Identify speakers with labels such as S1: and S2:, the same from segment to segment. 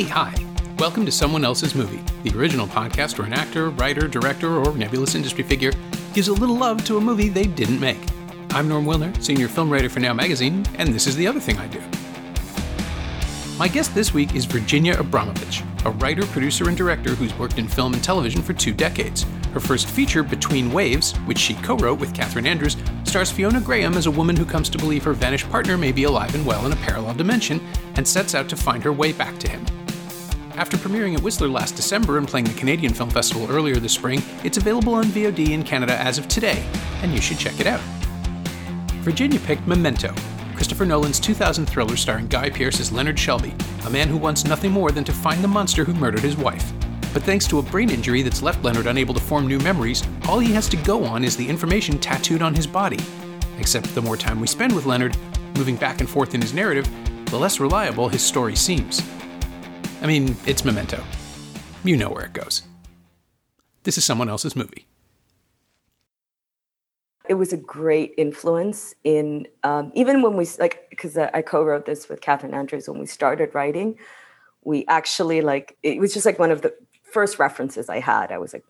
S1: Hey, hi. Welcome to Someone Else's Movie, the original podcast where an actor, writer, director, or nebulous industry figure gives a little love to a movie they didn't make. I'm Norm Wilner, senior film writer for Now Magazine, and this is the other thing I do. My guest this week is Virginia Abramovich, a writer, producer, and director who's worked in film and television for two decades. Her first feature, Between Waves, which she co wrote with Kathryn Andrews, stars Fiona Graham as a woman who comes to believe her vanished partner may be alive and well in a parallel dimension and sets out to find her way back to him. After premiering at Whistler last December and playing the Canadian Film Festival earlier this spring, it's available on VOD in Canada as of today, and you should check it out. Virginia picked Memento, Christopher Nolan's 2000 thriller starring Guy Pearce as Leonard Shelby, a man who wants nothing more than to find the monster who murdered his wife. But thanks to a brain injury that's left Leonard unable to form new memories, all he has to go on is the information tattooed on his body. Except the more time we spend with Leonard, moving back and forth in his narrative, the less reliable his story seems. I mean, it's Memento. You know where it goes. This is someone else's movie
S2: it was a great influence in um, even when we like because I co-wrote this with Kathryn Andrews when we started writing. We actually like it was just like one of the first references I had. I was like,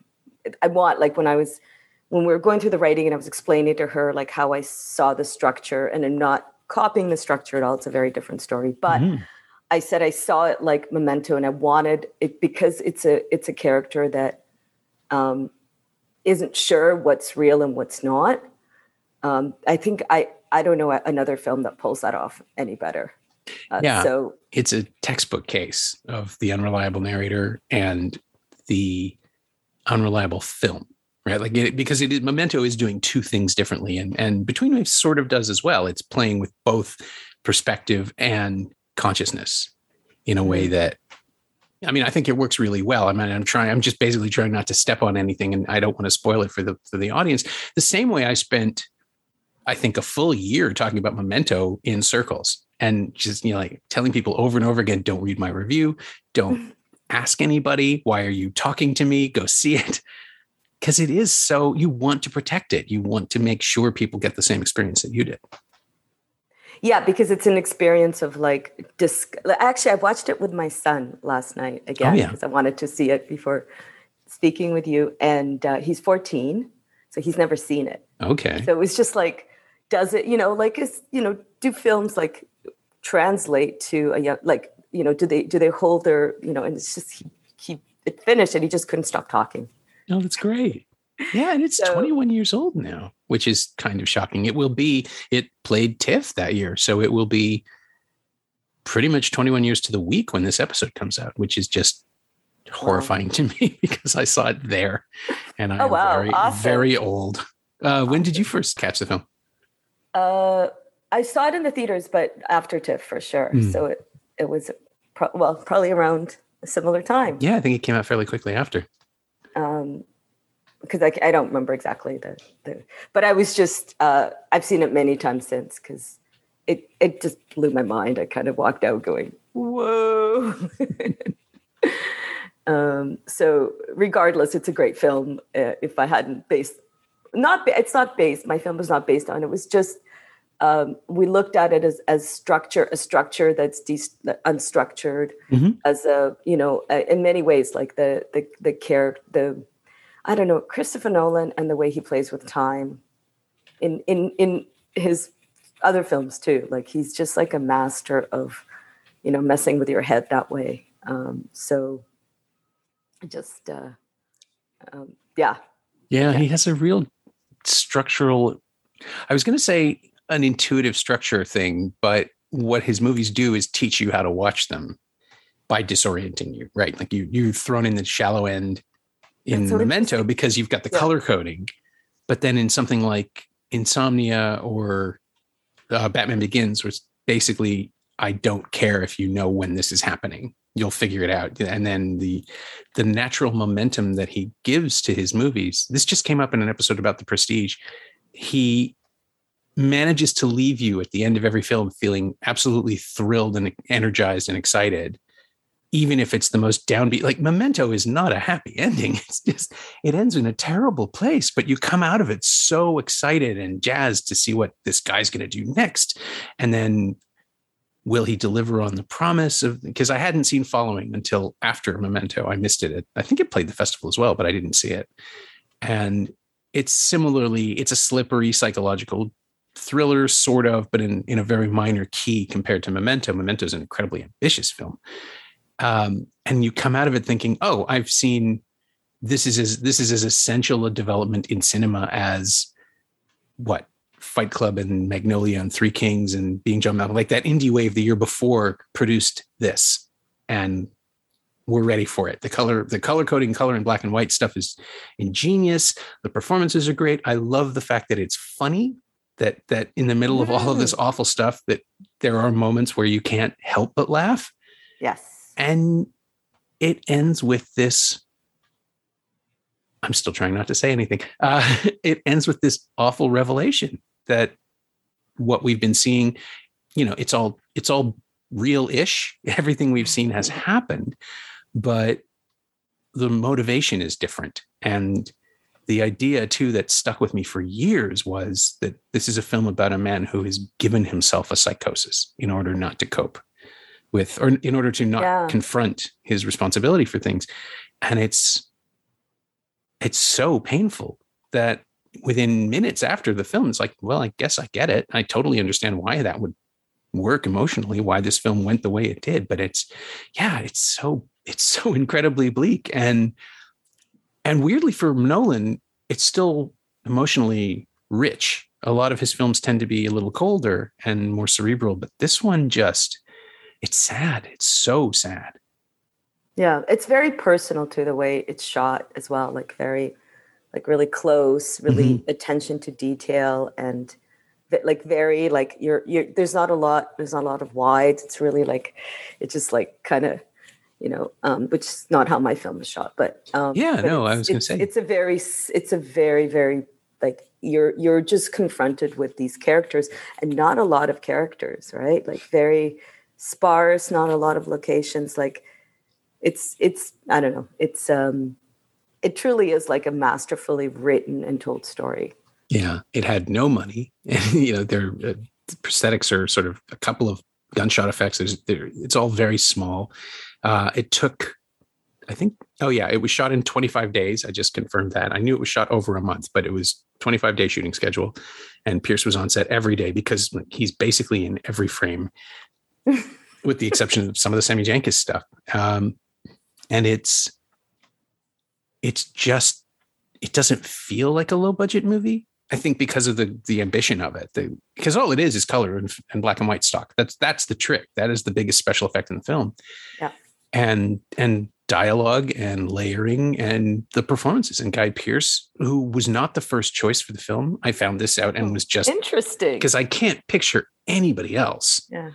S2: I want like when I was when we were going through the writing and I was explaining to her like how I saw the structure and I'm not copying the structure at all. It's a very different story, but. Mm-hmm. I said I saw it like Memento, and I wanted it because it's a it's a character that um, isn't sure what's real and what's not um, I think I I don't know another film that pulls that off any better.
S1: Uh, yeah, so it's a textbook case of the unreliable narrator and the unreliable film, right? Like it, because it is, Memento is doing two things differently, and and Between Waves sort of does as well. It's playing with both perspective and consciousness in a way mm-hmm. that I mean, I think it works really well. I mean, I'm trying, I'm just basically trying not to step on anything and I don't want to spoil it for the for the audience. The same way I spent I think a full year talking about Memento in circles and just you know like telling people over and over again, don't read my review, don't ask anybody, why are you talking to me? Go see it. Because it is so you want to protect it. You want to make sure people get the same experience that you did.
S2: Yeah, because it's an experience of like disc- actually I watched it with my son last night again because oh, yeah. I wanted to see it before speaking with you and uh, he's 14 so he's never seen it.
S1: Okay.
S2: So it was just like does it you know like is you know do films like translate to a young like you know do they do they hold their you know and it's just he, he it finished and he just couldn't stop talking
S1: oh that's great yeah and it's so, 21 years old now which is kind of shocking it will be it played tiff that year so it will be pretty much 21 years to the week when this episode comes out which is just horrifying wow. to me because i saw it there and i'm oh, wow. very awesome. very old uh, when did you first catch the film
S2: uh, I saw it in the theaters, but after TIFF for sure. Mm. So it it was pro- well probably around a similar time.
S1: Yeah, I think it came out fairly quickly after. Um,
S2: because I, I don't remember exactly the, the but I was just uh, I've seen it many times since because it it just blew my mind. I kind of walked out going whoa. um, so regardless, it's a great film. Uh, if I hadn't based not it's not based my film was not based on it was just um, we looked at it as as structure a structure that's de- unstructured mm-hmm. as a you know in many ways like the the the care the i don't know christopher nolan and the way he plays with time in in in his other films too like he's just like a master of you know messing with your head that way um, so just uh, um,
S1: yeah. yeah. yeah he has a real structural I was going to say an intuitive structure thing, but what his movies do is teach you how to watch them by disorienting you, right? Like you you're thrown in the shallow end in so Memento because you've got the yeah. color coding, but then in something like Insomnia or uh, Batman Begins, which basically I don't care if you know when this is happening. You'll figure it out. And then the the natural momentum that he gives to his movies this just came up in an episode about the prestige. He manages to leave you at the end of every film feeling absolutely thrilled and energized and excited even if it's the most downbeat like memento is not a happy ending it's just it ends in a terrible place but you come out of it so excited and jazzed to see what this guy's going to do next and then will he deliver on the promise of because I hadn't seen Following until after Memento. I missed it. I think it played the festival as well, but I didn't see it. And it's similarly, it's a slippery psychological thriller, sort of, but in, in a very minor key compared to Memento. Memento is an incredibly ambitious film. Um, and you come out of it thinking, oh, I've seen this is as this is as essential a development in cinema as what Fight Club and Magnolia and Three Kings and Being John Malkovich, like that indie wave the year before produced this, and we're ready for it. The color, the color coding, color and black and white stuff is ingenious. The performances are great. I love the fact that it's funny. That that in the middle of all of this awful stuff, that there are moments where you can't help but laugh.
S2: Yes,
S1: and it ends with this I'm still trying not to say anything. Uh, it ends with this awful revelation that what we've been seeing, you know, it's all it's all real-ish. Everything we've seen has happened, but the motivation is different. And the idea too that stuck with me for years was that this is a film about a man who has given himself a psychosis in order not to cope with or in order to not yeah. confront his responsibility for things. And it's it's so painful that within minutes after the film, it's like, well, I guess I get it. I totally understand why that would work emotionally, why this film went the way it did. But it's, yeah, it's so it's so incredibly bleak and and weirdly for Nolan, it's still emotionally rich. A lot of his films tend to be a little colder and more cerebral, but this one just it's sad. It's so sad.
S2: Yeah, it's very personal to the way it's shot as well. Like very like really close, really mm-hmm. attention to detail and like very like you're you're there's not a lot there's not a lot of wides it's really like it's just like kind of you know um which is not how my film is shot but um
S1: yeah
S2: but
S1: no i was gonna say
S2: it's a very it's a very very like you're you're just confronted with these characters and not a lot of characters right like very sparse not a lot of locations like it's it's i don't know it's um it truly is like a masterfully written and told story.
S1: Yeah, it had no money, and you know, their uh, prosthetics are sort of a couple of gunshot effects. There's, there, it's all very small. Uh, it took, I think, oh yeah, it was shot in 25 days. I just confirmed that. I knew it was shot over a month, but it was 25 day shooting schedule, and Pearce was on set every day because he's basically in every frame, with the exception of some of the Sammy Jenkins stuff. Um, and it's it's just it doesn't feel like a low budget movie. I think because of the the ambition of it, the, because all it is is color and, and, black and white stock. That's that's the trick. That is the biggest special effect in the film.
S2: Yeah.
S1: And and dialogue and layering and the performances and Guy Pearce, who was not the first choice for the film. I found this out and was just
S2: interesting
S1: because I can't picture anybody else
S2: yeah.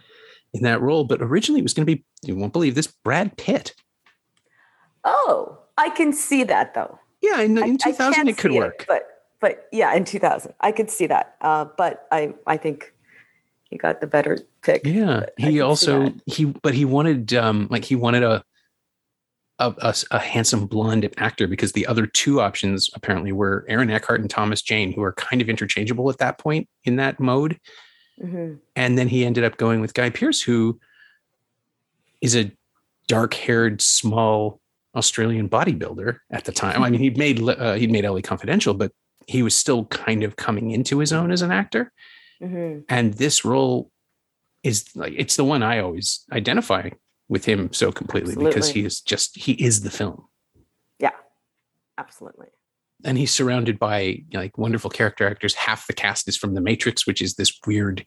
S1: In that role. But originally it was going to be, you won't believe this, Brad Pitt.
S2: Oh, I can see that though.
S1: Yeah, in, in 2000 it could work.
S2: It, but but yeah, in 2000 I could see that. Uh, but I I think he got the better pick.
S1: Yeah, he also he but he wanted um like he wanted a a, a, a, handsome blonde actor because the other two options apparently were Aaron Eckhart and Thomas Jane, who are kind of interchangeable at that point in that mode. Mm-hmm. And then he ended up going with Guy Pearce, who is a dark haired, small Australian bodybuilder at the time. I mean, he'd made uh, he'd made LA Confidential, but he was still kind of coming into his own as an actor. Mm-hmm. And this role is like it's the one I always identify with him so completely absolutely. because he is just he is the film.
S2: Yeah, absolutely.
S1: And he's surrounded by like wonderful character actors. Half the cast is from The Matrix, which is this weird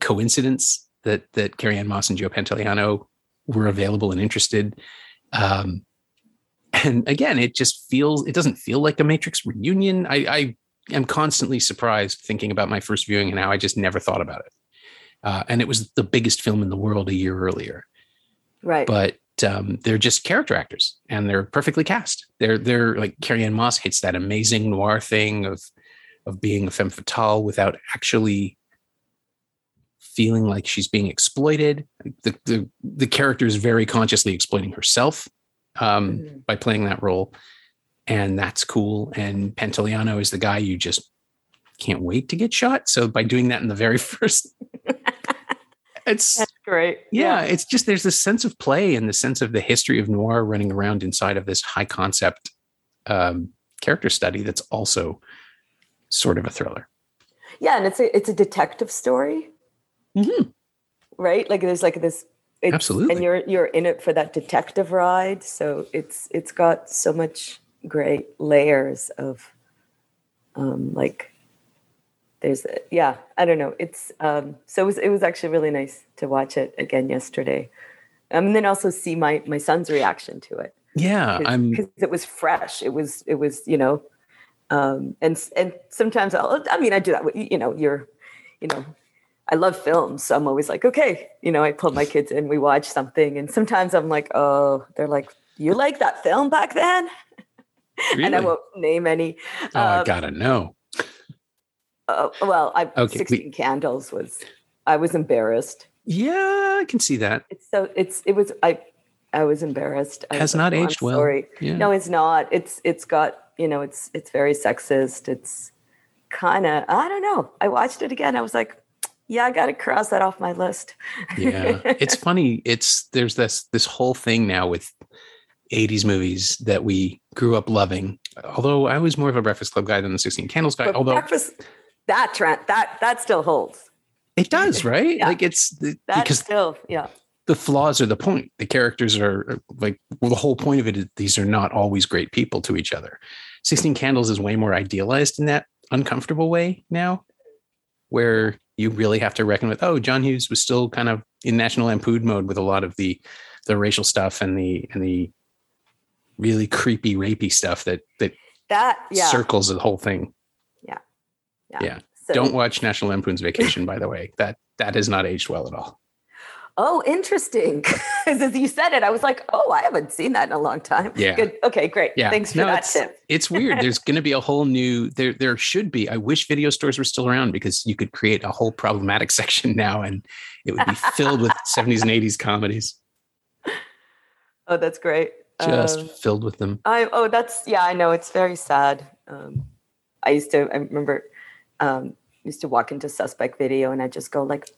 S1: coincidence that that Carrie Ann Moss and Joe Pantoliano were available and interested. Um, and again it just feels it doesn't feel like a matrix reunion i i am constantly surprised thinking about my first viewing and how i just never thought about it uh, and it was the biggest film in the world a year earlier
S2: right
S1: but um, they're just character actors and they're perfectly cast they're they're like carrie ann moss hits that amazing noir thing of of being a femme fatale without actually feeling like she's being exploited the the, the character is very consciously exploiting herself um, mm-hmm. by playing that role. And that's cool. And Pantoliano is the guy you just can't wait to get shot. So by doing that in the very first, it's
S2: great.
S1: Yeah, yeah, it's just there's this sense of play and the sense of the history of noir running around inside of this high concept um, character study that's also sort of a thriller.
S2: Yeah, and it's a it's a detective story,
S1: mm-hmm.
S2: right? Like there's like this.
S1: Absolutely,
S2: and you're you're in it for that detective ride, so it's it's got so much great layers of, um, like there's yeah i don't know. It's um so it was it was actually really nice to watch it again yesterday. Um, and then also see my my son's reaction to it.
S1: Yeah
S2: Cause,
S1: i'm
S2: because it was fresh. It was it was you know um and and sometimes I'll, i mean i do that with you know you're you know i love films so i'm always like okay you know i pull my kids in we watch something and sometimes i'm like oh they're like you like that film back then? Really? and i won't name any.
S1: Oh um, i gotta know
S2: uh, well, I okay, 16 we, candles was I was embarrassed.
S1: Yeah, I can see that.
S2: It's so it's it was I I was embarrassed.
S1: Has not aged well.
S2: Sorry. Yeah. No, it's not. It's it's got, you know, it's it's very sexist. It's kind of I don't know. I watched it again. I was like, yeah, I got to cross that off my list.
S1: yeah. It's funny. It's there's this this whole thing now with 80s movies that we grew up loving. Although I was more of a Breakfast Club guy than the 16 Candles guy. But although
S2: Breakfast that trend that that still holds.
S1: It does, right? yeah. Like it's the, because
S2: still, yeah.
S1: The flaws are the point. The characters are like well, the whole point of it is these are not always great people to each other. 16 Candles is way more idealized in that uncomfortable way now, where you really have to reckon with, oh, John Hughes was still kind of in National Lampoon mode with a lot of the the racial stuff and the and the really creepy, rapey stuff that that
S2: that yeah.
S1: circles the whole thing.
S2: Yeah.
S1: yeah. So, Don't watch National Lampoon's Vacation, by the way. That that has not aged well at all.
S2: Oh, interesting. As you said it, I was like, oh, I haven't seen that in a long time.
S1: Yeah.
S2: Good. Okay, great. Yeah. Thanks for no, that
S1: it's,
S2: tip.
S1: it's weird. There's going to be a whole new, there, there should be, I wish video stores were still around because you could create a whole problematic section now and it would be filled with 70s and 80s comedies.
S2: Oh, that's great.
S1: Just um, filled with them.
S2: I, oh, that's, yeah, I know. It's very sad. Um, I used to, I remember um, used to walk into suspect video and I just go like,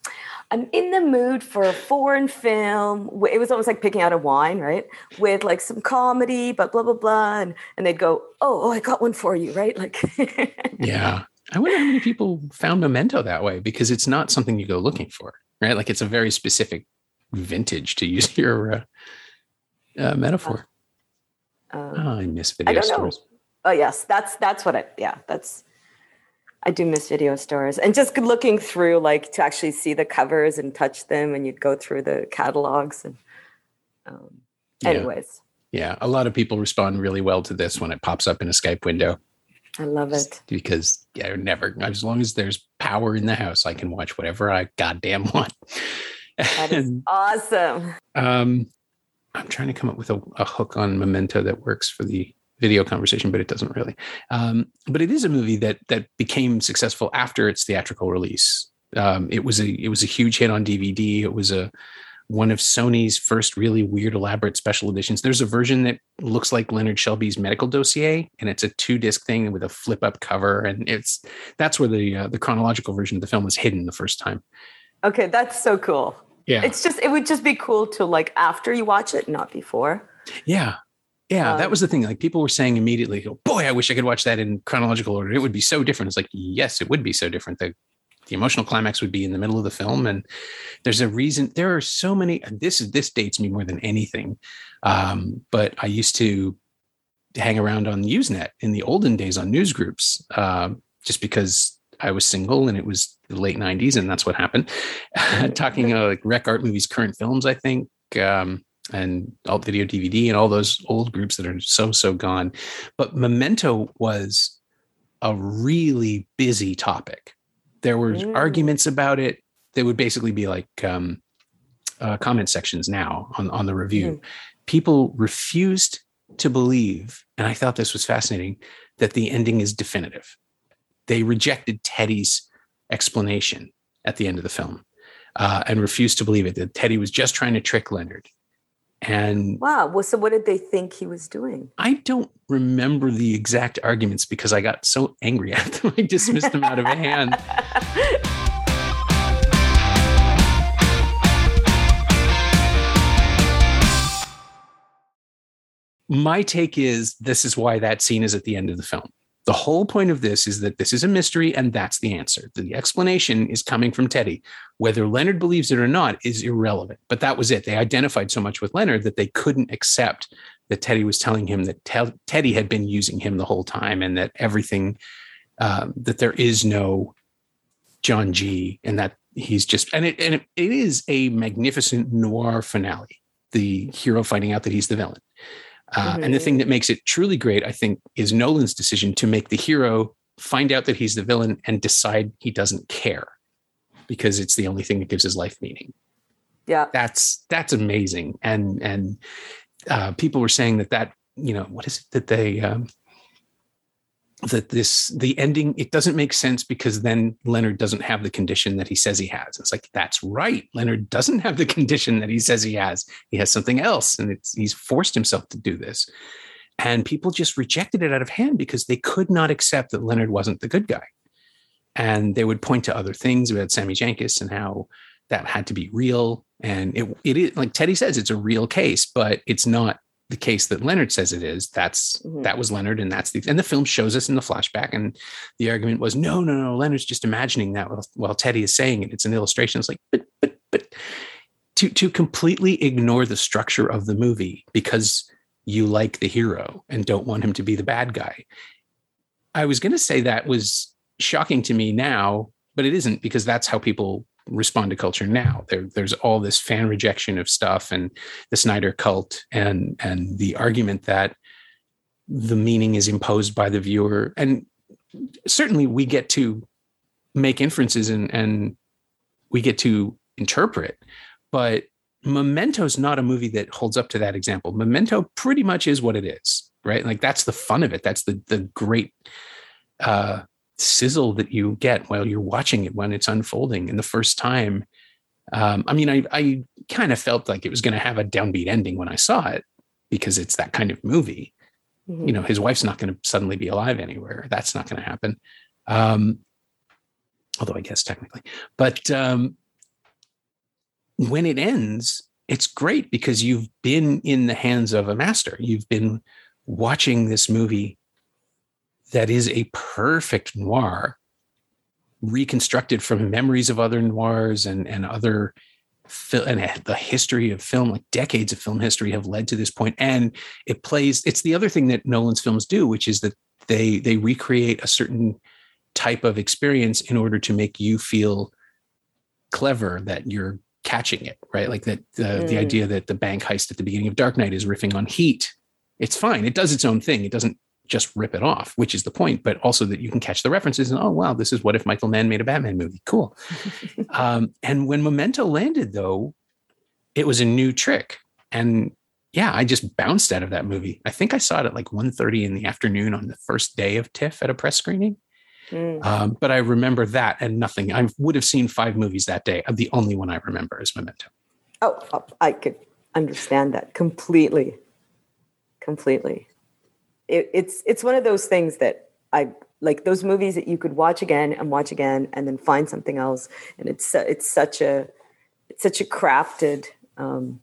S2: I'm in the mood for a foreign film. It was almost like picking out a wine, right? With like some comedy, but blah blah blah, and and they'd go, oh, oh, I got one for you, right? Like,
S1: yeah. I wonder how many people found Memento that way because it's not something you go looking for, right? Like it's a very specific vintage to use your uh, uh, metaphor. Um, oh, I miss video I don't stores. Know.
S2: Oh yes, that's that's what I yeah that's I do miss video stores and just looking through like to actually see the covers and touch them and you'd go through the catalogs and um, anyways.
S1: Yeah. yeah. A lot of people respond really well to this when it pops up in a Skype window.
S2: I love it.
S1: Because yeah, never as long as there's power in the house, I can watch whatever I goddamn want.
S2: That is awesome.
S1: Um I'm trying to come up with a, a hook on Memento that works for the video conversation, but it doesn't really. Um, but it is a movie that that became successful after its theatrical release. Um, it was a it was a huge hit on DVD. It was a one of Sony's first really weird, elaborate special editions. There's a version that looks like Leonard Shelby's medical dossier, and it's a two disc thing with a flip up cover, and it's that's where the uh, the chronological version of the film was hidden the first time.
S2: Okay, that's so cool.
S1: Yeah,
S2: it's just it would just be cool to like after you watch it, not before.
S1: Yeah, yeah, um, that was the thing. Like people were saying immediately, oh, "Boy, I wish I could watch that in chronological order. It would be so different." It's like, yes, it would be so different. The the emotional climax would be in the middle of the film, and there's a reason. There are so many. This is this dates me more than anything, um, but I used to hang around on Usenet in the olden days on news groups, uh, just because I was single and it was the late '90s, and that's what happened. Talking uh, like rec art movies, current films, I think. Um, and alt video DVD and all those old groups that are so so gone. But Memento was a really busy topic. There were mm. arguments about it. They would basically be like um, uh, comment sections now on on the review. Mm. People refused to believe, and I thought this was fascinating, that the ending is definitive. They rejected Teddy's explanation at the end of the film uh, and refused to believe it. That Teddy was just trying to trick Leonard and
S2: wow, well, so what did they think he was doing?
S1: I don't remember the exact arguments because I got so angry at them, I dismissed them out of hand. My take is this is why that scene is at the end of the film. The whole point of this is that this is a mystery and that's the answer. The explanation is coming from Teddy. Whether Leonard believes it or not is irrelevant. But that was it. They identified so much with Leonard that they couldn't accept that Teddy was telling him that te- Teddy had been using him the whole time and that everything, uh, that there is no John G and that he's just, and it, and it is a magnificent noir finale. The hero finding out that he's the villain. Uh, mm-hmm. And the thing that makes it truly great, I think, is Nolan's decision to make the hero find out that he's the villain and decide he doesn't care because it's the only thing that gives his life meaning.
S2: Yeah,
S1: that's that's amazing. And and uh, people were saying that that you know what is it that they um, that this the ending it doesn't make sense because then Leonard doesn't have the condition that he says he has. It's like that's right. Leonard doesn't have the condition that he says he has. He has something else, and he's forced himself to do this. And people just rejected it out of hand because they could not accept that Leonard wasn't the good guy. And they would point to other things about Sammy Jenkins and how that had to be real. And it it is like Teddy says, it's a real case, but it's not the case that Leonard says it is. That's mm-hmm. that was Leonard, and that's the and the film shows us in the flashback. And the argument was, no, no, no, Leonard's just imagining that while, while Teddy is saying it. It's an illustration. It's like, but but but to to completely ignore the structure of the movie because you like the hero and don't want him to be the bad guy. I was going to say that was shocking to me now, but it isn't because that's how people respond to culture now. There, there's all this fan rejection of stuff and the Snyder cult and and the argument that the meaning is imposed by the viewer. And certainly we get to make inferences and and we get to interpret, but Memento is not a movie that holds up to that example. Memento pretty much is what it is, right? Like that's the fun of it. That's the the great uh sizzle that you get while you're watching it when it's unfolding. And the first time, um, I mean, I, I kind of felt like it was going to have a downbeat ending when I saw it because it's that kind of movie. Mm-hmm. You know, his wife's not going to suddenly be alive anywhere. That's not going to happen. Um, although I guess technically, but um, when it ends, it's great because you've been in the hands of a master. You've been watching this movie that is a perfect noir reconstructed from memories of other noirs and and other and the history of film like decades of film history have led to this point. And it plays it's the other thing that nolan's films do which is that they they recreate a certain type of experience in order to make you feel clever that you're catching it right? Like that uh, mm. the idea that the bank heist at the beginning of dark knight is riffing on heat. It's fine. It does its own thing. It doesn't just rip it off, which is the point, but also that you can catch the references and, oh, wow, this is what if Michael Mann made a Batman movie. Cool. um, and when Memento landed, though, it was a new trick. And yeah, I just bounced out of that movie. I think I saw it at like 1.30 in the afternoon on the first day of TIFF at a press screening. Mm. Um, but I remember that and nothing. I would have seen five movies that day. The only one I remember is Memento.
S2: Oh, I could understand that completely. Completely it, it's it's one of those things that I like those movies that you could watch again and watch again and then find something else. And it's it's such a it's such a crafted um,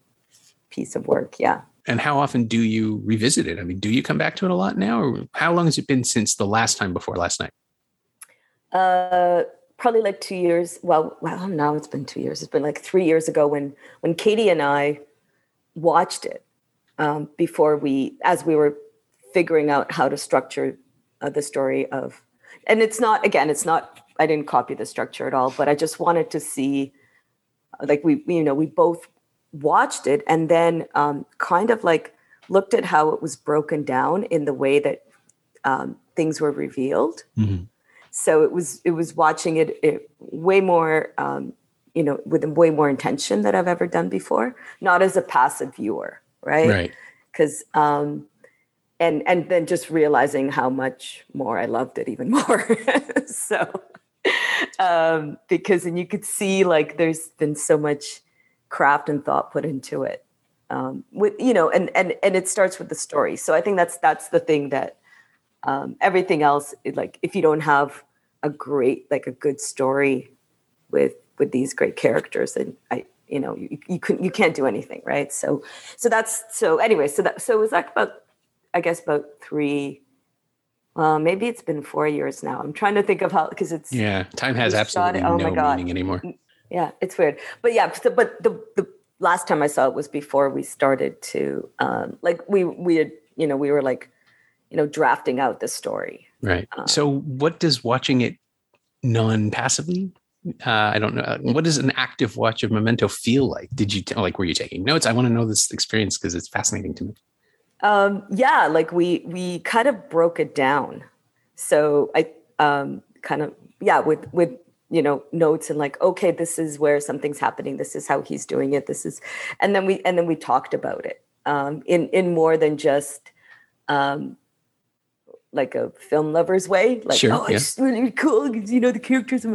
S2: piece of work. Yeah.
S1: And how often do you revisit it? I mean do you come back to it a lot now or how long has it been since the last time before last night?
S2: Uh probably like two years. Well well now it's been two years. It's been like three years ago when when katie and i watched it um, before we as we were figuring out how to structure uh, the story of and it's not again it's not i didn't copy the structure at all but i just wanted to see like we you know we both watched it and then um, kind of like looked at how it was broken down in the way that um, things were revealed. Mm-hmm. so it was it was watching it, it way more um, you know with way more intention that i've ever done before not as a passive viewer right?
S1: Right.
S2: Because um and and then just realizing how much more I loved it even more. so um, because and you could see like there's been so much craft and thought put into it. Um, with you know, and and and it starts with the story. So I think that's that's the thing that um, everything else, like if you don't have a great like a good story with with these great characters, and I you know you, you couldn't you can't do anything right. So so that's so anyway. So that so was that about I guess about three. Well, maybe it's been four years now. I'm trying to think of how because it's
S1: yeah. Time has absolutely oh no meaning anymore.
S2: Yeah, it's weird. But yeah, so, but the the last time I saw it was before we started to um, like we we had you know we were like you know drafting out the story.
S1: Right. Um, so what does watching it non passively uh, I don't know. What does an active watch of Memento feel like? Did you t- like? Were you taking notes? I want to know this experience because it's fascinating to me.
S2: Um, yeah, like we we kind of broke it down. So I um, kind of yeah with with you know notes and like okay this is where something's happening this is how he's doing it this is and then we and then we talked about it um, in in more than just um, like a film lover's way like sure, oh yeah. it's really cool because you know the characters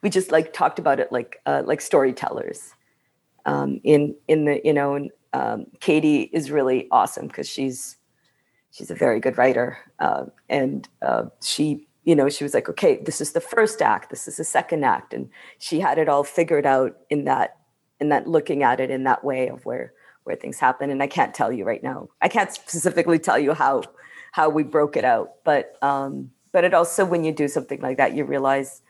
S2: we just like talked about it like uh, like storytellers um, in in the you know and um, katie is really awesome because she's she's a very good writer. Uh, and uh, she you know she was like okay this is the first act. This is the second act. And she had it all figured out in that in that looking at it in that way of where where things happen. And i can't tell you right now. I can't specifically tell you how how we broke it out. But um, but it also when you do something like that, you realize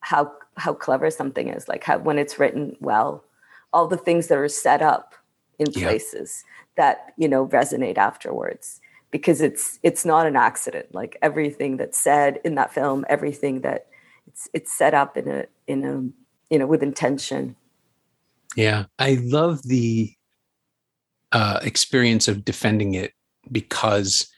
S2: how how clever something is. Like how when it's written well, all the things that are set up in yeah. places that you know resonate afterwards because it's it's not an accident. Like everything that's said in that film, everything that it's it's set up in a in a you know with intention.
S1: Yeah, I love the uh, experience of defending it because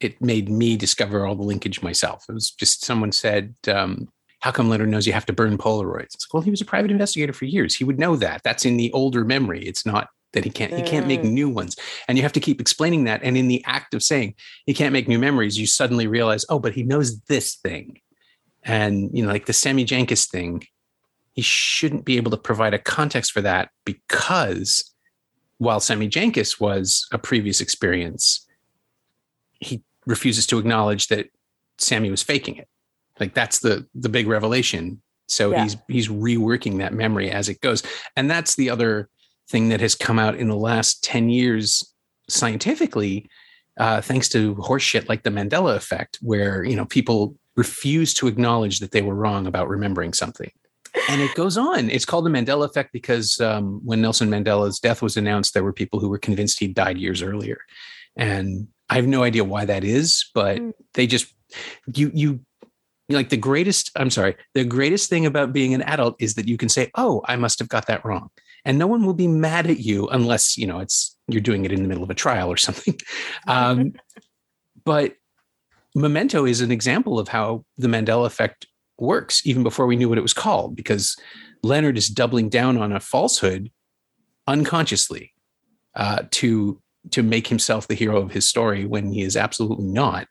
S1: it made me discover all the linkage myself. It was just someone said, um, how come Leonard knows you have to burn Polaroids? It's like, well, he was a private investigator for years. He would know that. That's in the older memory. It's not that he can't, he can't make mm. new ones. And you have to keep explaining that. And in the act of saying he can't make new memories, you suddenly realize, oh, but he knows this thing. And, you know, like the Sammy jenkins thing, he shouldn't be able to provide a context for that because while Sammy jenkins was a previous experience, he refuses to acknowledge that Sammy was faking it. Like that's the the big revelation. So yeah. he's he's reworking that memory as it goes. And that's the other thing that has come out in the last 10 years scientifically, uh, thanks to horseshit like the Mandela effect, where you know people refuse to acknowledge that they were wrong about remembering something. And it goes on. It's called the Mandela effect because um, when Nelson Mandela's death was announced, there were people who were convinced he died years earlier. And I have no idea why that is, but mm. they just you you like the greatest i'm sorry the greatest thing about being an adult is that you can say oh i must have got that wrong and no one will be mad at you unless you know it's you're doing it in the middle of a trial or something um, but memento is an example of how the mandela effect works even before we knew what it was called because leonard is doubling down on a falsehood unconsciously uh, to to make himself the hero of his story when he is absolutely not.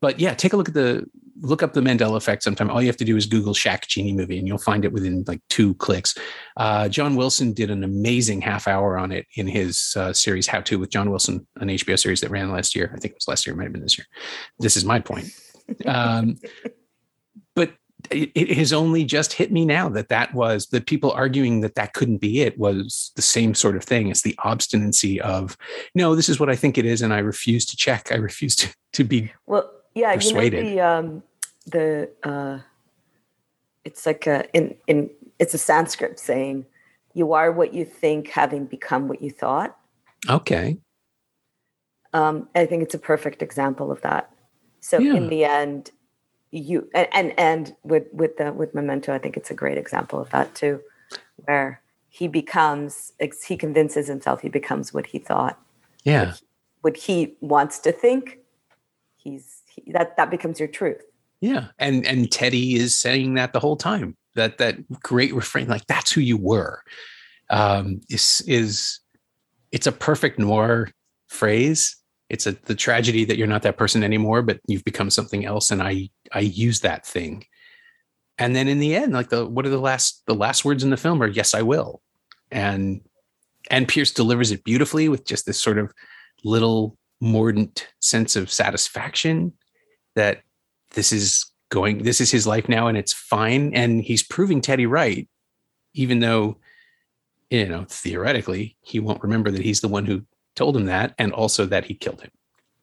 S1: But yeah, take a look at the look up the Mandela effect sometime. All you have to do is Google Shaq Genie movie and you'll find it within like two clicks. Uh, John Wilson did an amazing half hour on it in his uh, series How To with John Wilson, an HBO series that ran last year. I think it was last year, it might have been this year. This is my point. Um, but it, it, has only just hit me now that that was the people arguing that that couldn't be it was the same sort of thing. It's the obstinacy of, no, this is what I think it is, and I refuse to check. I refuse to to be
S2: well. Yeah, persuaded. you know the um, the uh, it's like a in in it's a Sanskrit saying, "You are what you think, having become what you thought."
S1: Okay.
S2: Um, I think it's a perfect example of that. So yeah. in the end, you and and, and with with the with memento i think it's a great example of that too where he becomes he convinces himself he becomes what he thought
S1: yeah what,
S2: what he wants to think he's he, that that becomes your truth.
S1: Yeah. And and teddy is saying that the whole time that that great refrain like that's who you were um is is it's a perfect noir phrase. It's a the tragedy that you're not that person anymore but you've become something else and i i use that thing. And then in the end like the what are the last the last words in the film are yes i will. And and pearce delivers it beautifully with just this sort of little mordant sense of satisfaction that this is going this is his life now and it's fine and he's proving teddy right even though you know theoretically he won't remember that he's the one who told him that and also that he killed him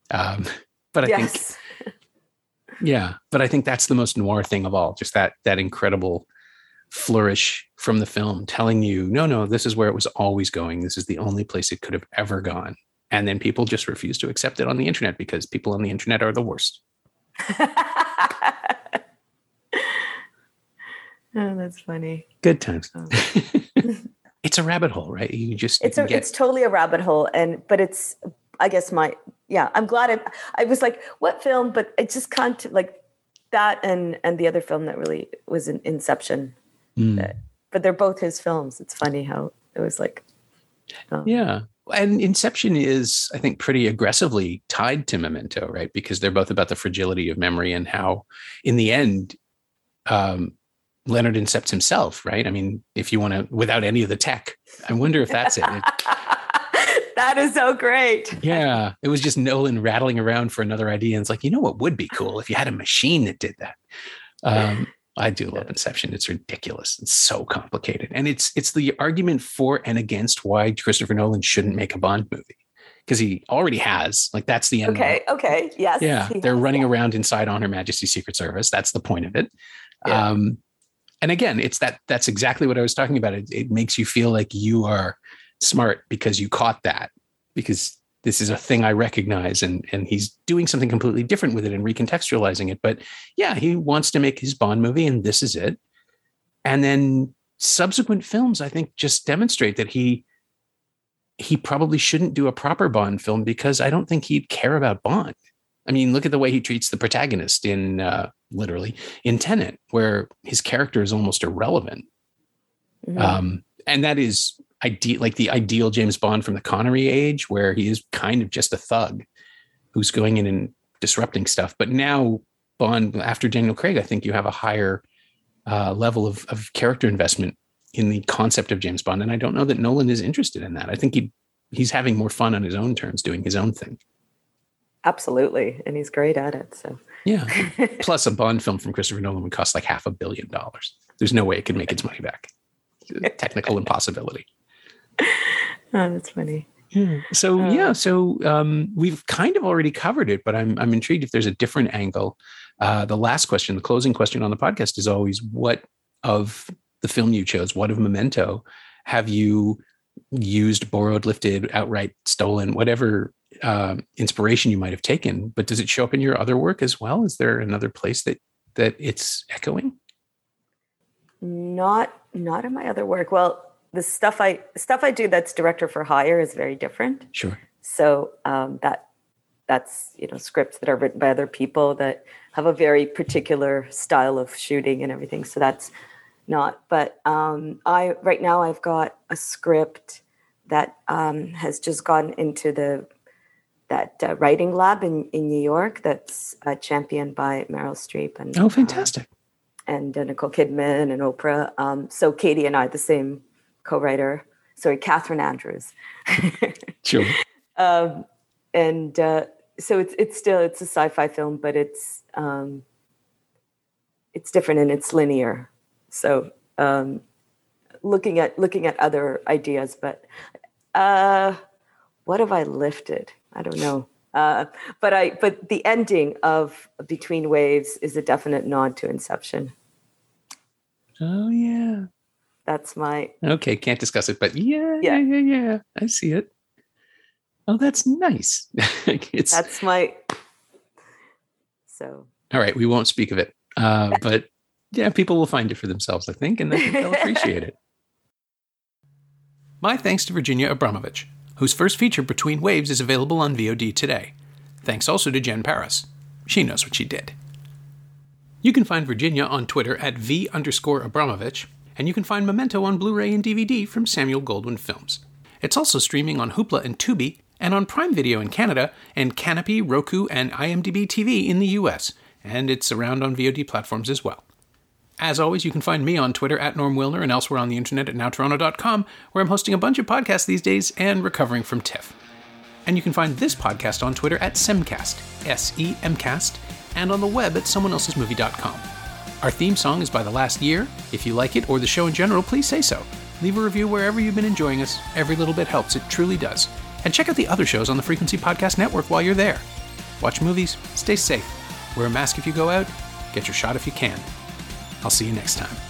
S1: Um, but I yes. think, yeah, but I think that's the most noir thing of all. Just that that incredible flourish from the film, telling you, no, no, this is where it was always going. This is the only place it could have ever gone. And then people just refuse to accept it on the internet because people on the internet are the worst.
S2: Oh, that's funny.
S1: Good times. Oh. it's a rabbit hole, right? You just
S2: it's a, get... it's totally a rabbit hole, and but it's I guess my yeah. I'm glad I I was like what film, but it just can't like that and and the other film that really was an Inception. Mm. That, but they're both his films. It's funny how it was like.
S1: Um, yeah, and Inception is, I think, pretty aggressively tied to Memento, right? Because they're both about the fragility of memory and how, in the end, um, Leonard incepts himself, right? I mean, if you want to, without any of the tech, I wonder if that's it.
S2: that is so great.
S1: Yeah. It was just Nolan rattling around for another idea. And it's like, you know what would be cool if you had a machine that did that? Um, I do love Inception. It's ridiculous. It's so complicated. And it's it's the argument for and against why Christopher Nolan shouldn't make a Bond movie. Because he already has. Like that's the end.
S2: Okay. Okay. Yes.
S1: Yeah. They're has, running yeah. around inside on Her Majesty's Secret Service. That's the point of it. Yeah. Um, and again it's that that's exactly what i was talking about it, it makes you feel like you are smart because you caught that because this is a thing i recognize and and he's doing something completely different with it and recontextualizing it but yeah he wants to make his bond movie and this is it and then subsequent films i think just demonstrate that he he probably shouldn't do a proper bond film because i don't think he'd care about bond I mean, look at the way he treats the protagonist in uh, literally in Tenet, where his character is almost irrelevant. Mm-hmm. Um, and that is ideal, like the ideal James Bond from the Connery age, where he is kind of just a thug who's going in and disrupting stuff. But now, Bond, after Daniel Craig, I think you have a higher uh, level of, of character investment in the concept of James Bond. And I don't know that Nolan is interested in that. I think he he's having more fun on his own terms, doing his own thing.
S2: Absolutely, and he's great at it. So
S1: yeah. Plus, a Bond film from Christopher Nolan would cost like half a billion dollars. There's no way it could make its money back. Technical impossibility.
S2: Oh, that's funny.
S1: Yeah. So uh, yeah, so um, we've kind of already covered it, but I'm I'm intrigued if there's a different angle. Uh, the last question, the closing question on the podcast, is always what of the film you chose, what of Memento, have you used, borrowed, lifted, outright stolen, whatever uh, inspiration you might have taken, but does it show up in your other work as well? Is there another place that that it's echoing?
S2: Not not in my other work. Well, the stuff I stuff I do that's director for hire is very different.
S1: Sure.
S2: So um, that that's you know scripts that are written by other people that have a very particular style of shooting and everything. So that's not. But um, I right now I've got a script that um, has just gone into the that uh, writing lab in, in New York that's uh, championed by Meryl Streep and
S1: oh, fantastic,
S2: uh, and uh, Nicole Kidman and Oprah. Um, so Katie and I, the same co-writer, sorry, Kathryn Andrews.
S1: sure.
S2: Um, and uh, so it's it's still it's a sci-fi film, but it's um, it's different and it's linear. So um, looking at looking at other ideas, but uh, what have I lifted? I don't know. Uh, but I but the ending of Between Waves is a definite nod to Inception.
S1: Oh yeah.
S2: That's my
S1: Okay, can't discuss it, but yeah, yeah, yeah, yeah. I see it. Oh, that's nice.
S2: it's That's my so
S1: all right, we won't speak of it. Uh, but yeah, people will find it for themselves, I think, and they'll appreciate it. My thanks to Virginia Abramovich whose first feature, Between Waves, is available on VOD today. Thanks also to Jen Paris. She knows what she did. You can find Virginia on Twitter at V underscore Abramovich, and you can find Memento on Blu ray and DVD from Samuel Goldwyn Films. It's also streaming on Hoopla and Tubi, and on Prime Video in Canada, and Kanopy, Roku, and IMDb TV in the US, and it's around on VOD platforms as well. As always, you can find me on Twitter at Norm Wilner and elsewhere on the internet at nowtoronto.com, where I'm hosting a bunch of podcasts these days and recovering from TIFF. And you can find this podcast on Twitter at Semcast, S E M Cast, and on the web at someoneelsesmovie.com. Our theme song is by The Last Year. If you like it or the show in general, please say so. Leave a review wherever you've been enjoying us. Every little bit helps, it truly does. And check out the other shows on the Frequency Podcast Network while you're there. watch movies, stay safe, wear a mask if you go out, get your shot if you can. I'll see you next time.